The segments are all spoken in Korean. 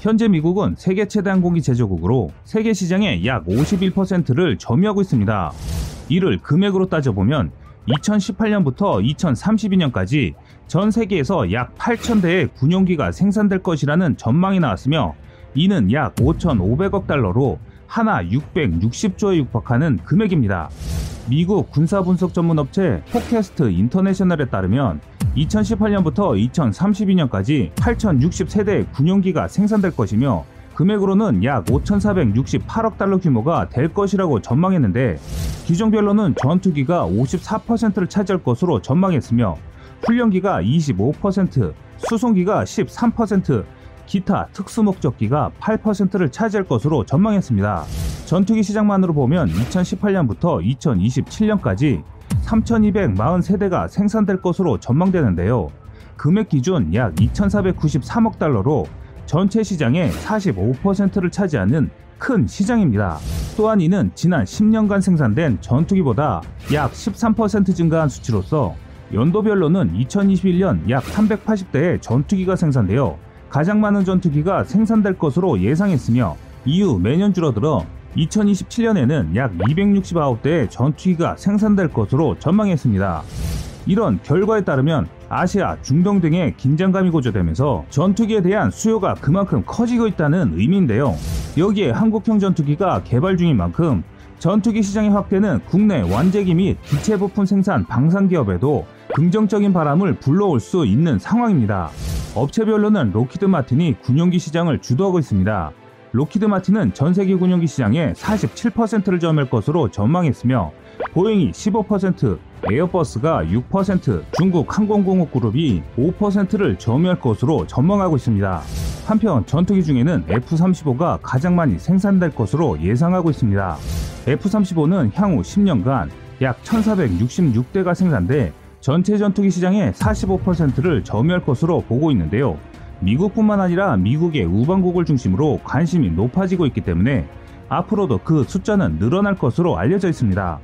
현재 미국은 세계 최대 항공기 제조국으로 세계 시장의 약 51%를 점유하고 있습니다. 이를 금액으로 따져보면 2018년부터 2032년까지 전 세계에서 약 8,000대의 군용기가 생산될 것이라는 전망이 나왔으며 이는 약 5,500억 달러로 하나 660조에 육박하는 금액입니다. 미국 군사분석 전문 업체 포캐스트 인터내셔널에 따르면 2018년부터 2032년까지 8,060세대의 군용기가 생산될 것이며 금액으로는 약 5,468억 달러 규모가 될 것이라고 전망했는데 기종별로는 전투기가 54%를 차지할 것으로 전망했으며 훈련기가 25%, 수송기가 13%, 기타 특수목적기가 8%를 차지할 것으로 전망했습니다. 전투기 시장만으로 보면 2018년부터 2027년까지 3,240세대가 생산될 것으로 전망되는데요. 금액 기준 약 2,493억 달러로 전체 시장의 45%를 차지하는 큰 시장입니다. 또한 이는 지난 10년간 생산된 전투기보다 약 13% 증가한 수치로서 연도별로는 2021년 약 380대의 전투기가 생산되어 가장 많은 전투기가 생산될 것으로 예상했으며 이후 매년 줄어들어 2027년에는 약 269대의 전투기가 생산될 것으로 전망했습니다. 이런 결과에 따르면 아시아, 중동 등의 긴장감이 고조되면서 전투기에 대한 수요가 그만큼 커지고 있다는 의미인데요. 여기에 한국형 전투기가 개발 중인 만큼 전투기 시장의 확대는 국내 완제기 및 기체 부품 생산 방산 기업에도 긍정적인 바람을 불러올 수 있는 상황입니다. 업체별로는 로키드 마틴이 군용기 시장을 주도하고 있습니다. 록히드 마틴은 전 세계 군용기 시장의 47%를 점유할 것으로 전망했으며 보잉이 15%, 에어버스가 6%, 중국 항공공업 그룹이 5%를 점유할 것으로 전망하고 있습니다. 한편 전투기 중에는 F-35가 가장 많이 생산될 것으로 예상하고 있습니다. F-35는 향후 10년간 약 1466대가 생산돼 전체 전투기 시장의 45%를 점유할 것으로 보고 있는데요. 미국뿐만 아니라 미국의 우방국을 중심으로 관심이 높아지고 있기 때문에 앞으로도 그 숫자는 늘어날 것으로 알려져 있습니다.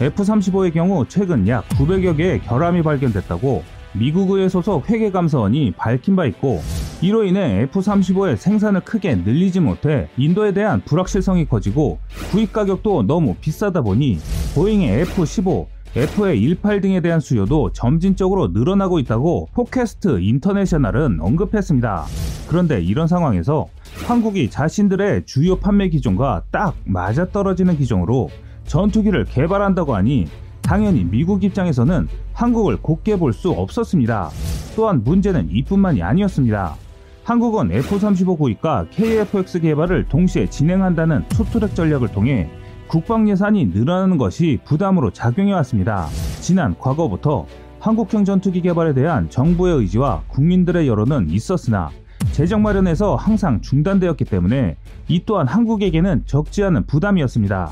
F-35의 경우 최근 약 900여 개의 결함이 발견됐다고 미국의 소속 회계감사원이 밝힌 바 있고 이로 인해 F-35의 생산을 크게 늘리지 못해 인도에 대한 불확실성이 커지고 구입 가격도 너무 비싸다 보니 보잉의 F-15, FA18 등에 대한 수요도 점진적으로 늘어나고 있다고 포캐스트 인터내셔널은 언급했습니다. 그런데 이런 상황에서 한국이 자신들의 주요 판매 기종과 딱 맞아떨어지는 기종으로 전투기를 개발한다고 하니 당연히 미국 입장에서는 한국을 곱게 볼 수 없었습니다. 또한 문제는 이뿐만이 아니었습니다. 한국은 F-35 구입과 KF-X 개발을 동시에 진행한다는 투트랙 전략을 통해 국방 예산이 늘어나는 것이 부담으로 작용해 왔습니다. 지난 과거부터 한국형 전투기 개발에 대한 정부의 의지와 국민들의 여론은 있었으나 재정 마련에서 항상 중단되었기 때문에 이 또한 한국에게는 적지 않은 부담이었습니다.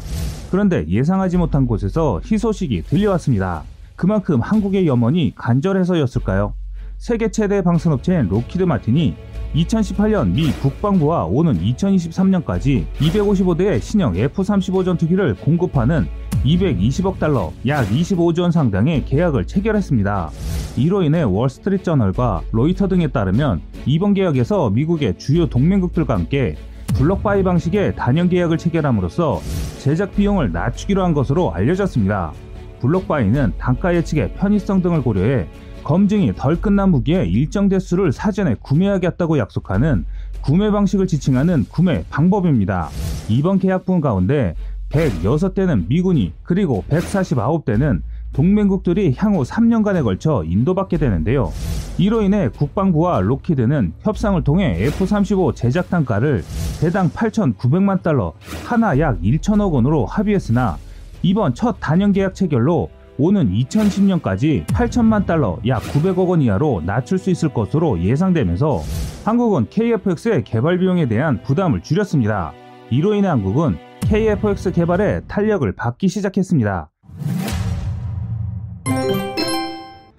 그런데 예상하지 못한 곳에서 희소식이 들려왔습니다. 그만큼 한국의 염원이 간절해서였을까요? 세계 최대 방산업체인 록히드 마틴이 2018년 미 국방부와 오는 2023년까지 255대의 신형 F-35 전투기를 공급하는 220억 달러, 약 25조 원 상당의 계약을 체결했습니다. 이로 인해 월스트리트 저널과 로이터 등에 따르면 이번 계약에서 미국의 주요 동맹국들과 함께 block buy 방식의 다년 계약을 체결함으로써 제작 비용을 낮추기로 한 것으로 알려졌습니다. block buy는 단가 예측의 편의성 등을 고려해 검증이 덜 끝난 무기의 일정 대수를 사전에 구매하겠다고 약속하는 구매 방식을 지칭하는 구매 방법입니다. 이번 계약분 가운데 106대는 미군이 그리고 149대는 동맹국들이 향후 3년간에 걸쳐 인도받게 되는데요. 이로 인해 국방부와 로키드는 협상을 통해 F-35 제작 단가를 대당 8,900만 달러, 하나 약 1천억 원으로 합의했으나 이번 첫 단연 계약 체결로 오는 2010년까지 8천만 달러 약 900억 원 이하로 낮출 수 있을 것으로 예상되면서 한국은 KF-X의 개발 비용에 대한 부담을 줄였습니다. 이로 인해 한국은 KF-X 개발에 탄력을 받기 시작했습니다.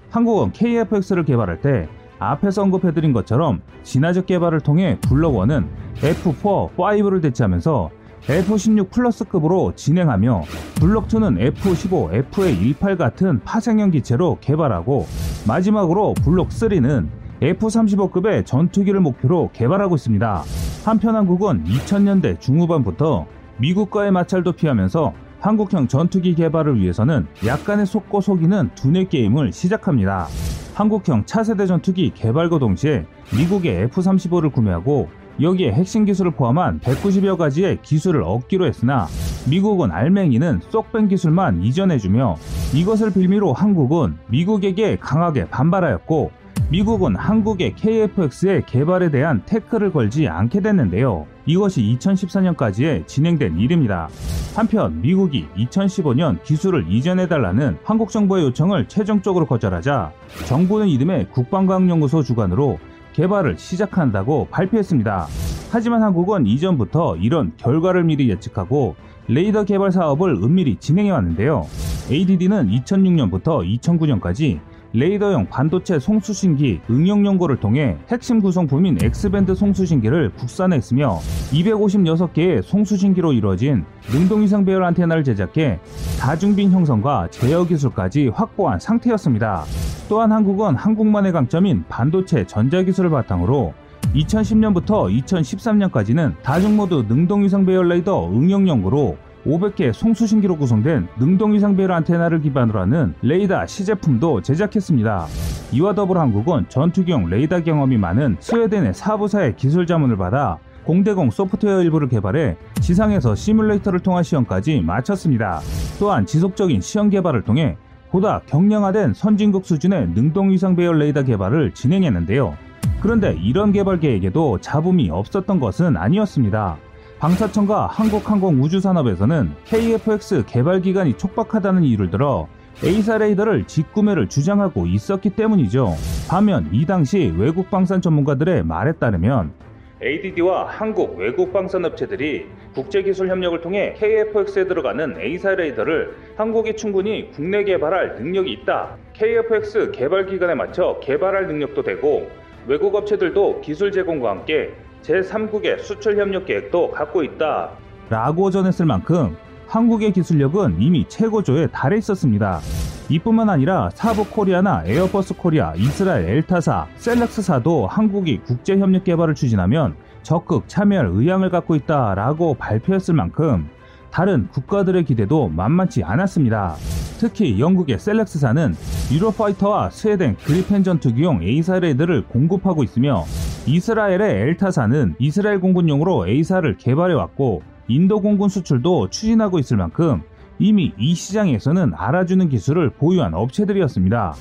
한국은 KF-X를 개발할 때 앞에서 언급해드린 것처럼 진화적 개발을 통해 블럭1은 F4, 5를 대체하면서 F-16 플러스급으로 진행하며 블록2는 F-15, FA-18 같은 파생형 기체로 개발하고 마지막으로 블록3는 F-35급의 전투기를 목표로 개발하고 있습니다. 한편 한국은 2000년대 중후반부터 미국과의 마찰도 피하면서 한국형 전투기 개발을 위해서는 약간의 속고 속이는 두뇌 게임을 시작합니다. 한국형 차세대 전투기 개발과 동시에 미국의 F-35를 구매하고 여기에 핵심 기술을 포함한 190여 가지의 기술을 얻기로 했으나 미국은 알맹이는 쏙 뺀 기술만 이전해주며 이것을 빌미로 한국은 미국에게 강하게 반발하였고 미국은 한국의 KFX의 개발에 대한 태클을 걸지 않게 됐는데요. 이것이 2014년까지의 진행된 일입니다. 한편 미국이 2015년 기술을 이전해달라는 한국 정부의 요청을 최종적으로 거절하자 정부는 이듬해 국방과학연구소 주관으로 개발을 시작한다고 발표했습니다. 하지만 한국은 이전부터 이런 결과를 미리 예측하고 레이더 개발 사업을 은밀히 진행해 왔는데요. ADD는 2006년부터 2009년까지 레이더형 반도체 송수신기 응용 연구를 통해 핵심 구성품인 X밴드 송수신기를 국산화했으며 256개의 송수신기로 이루어진 능동위상 배열 안테나를 제작해 다중빈 형성과 제어 기술까지 확보한 상태였습니다. 또한 한국은 한국만의 강점인 반도체 전자기술을 바탕으로 2010년부터 2013년까지는 다중모드 능동위상 배열 레이더 응용 연구로 500개 송수신기로 구성된 능동 위상 배열 안테나를 기반으로 하는 레이더 시제품도 제작했습니다. 이와 더불어 한국은 전투기용 레이더 경험이 많은 스웨덴의 사부사의 기술 자문을 받아 공대공 소프트웨어 일부를 개발해 지상에서 시뮬레이터를 통한 시험까지 마쳤습니다. 또한 지속적인 시험 개발을 통해 보다 경량화된 선진국 수준의 능동 위상 배열 레이더 개발을 진행했는데요. 그런데 이런 개발 계획에도 잡음이 없었던 것은 아니었습니다. 방사청과 한국항공우주산업에서는 KFX 개발 기간이 촉박하다는 이유를 들어 A사 레이더를 직구매를 주장하고 있었기 때문이죠. 반면 이 당시 외국 방산 전문가들의 말에 따르면 ADD와 한국 외국 방산 업체들이 국제기술 협력을 통해 KFX에 들어가는 A사 레이더를 한국이 충분히 국내 개발할 능력이 있다. KFX 개발 기간에 맞춰 개발할 능력도 되고 외국 업체들도 기술 제공과 함께 제3국의 수출 협력 계획도 갖고 있다. 라고 전했을 만큼 한국의 기술력은 이미 최고조에 달해 있었습니다. 이뿐만 아니라 사브 코리아나 에어버스 코리아, 이스라엘 엘타사, 셀렉스사도 한국이 국제 협력 개발을 추진하면 적극 참여할 의향을 갖고 있다라고 발표했을 만큼 다른 국가들의 기대도 만만치 않았습니다. 특히 영국의 셀렉스사는 유로파이터와 스웨덴 그리펜 전투기용 A사레들을 공급하고 있으며 이스라엘의 엘타사는 이스라엘 공군용으로 A사를 개발해왔고 인도 공군 수출도 추진하고 있을 만큼 이미 이 시장에서는 알아주는 기술을 보유한 업체들이었습니다.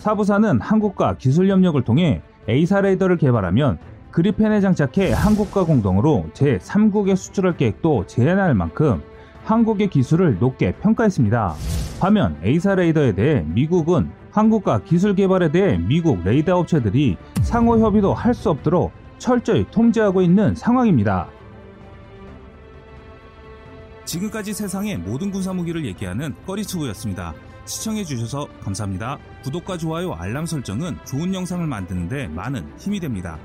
사부사는 한국과 기술 협력을 통해 A사 레이더를 개발하면 그리펜에 장착해 한국과 공동으로 제3국에 수출할 계획도 제안할 만큼 한국의 기술을 높게 평가했습니다. 반면 A사 레이더에 대해 미국은 한국과 기술 개발에 대해 미국 레이더 업체들이 상호 협의도 할 수 없도록 철저히 통제하고 있는 상황입니다. 지금까지 세상의 모든 군사 무기를 얘기하는 꺼리투브였습니다. 시청해주셔서 감사합니다. 구독과 좋아요, 알람 설정은 좋은 영상을 만드는데 많은 힘이 됩니다.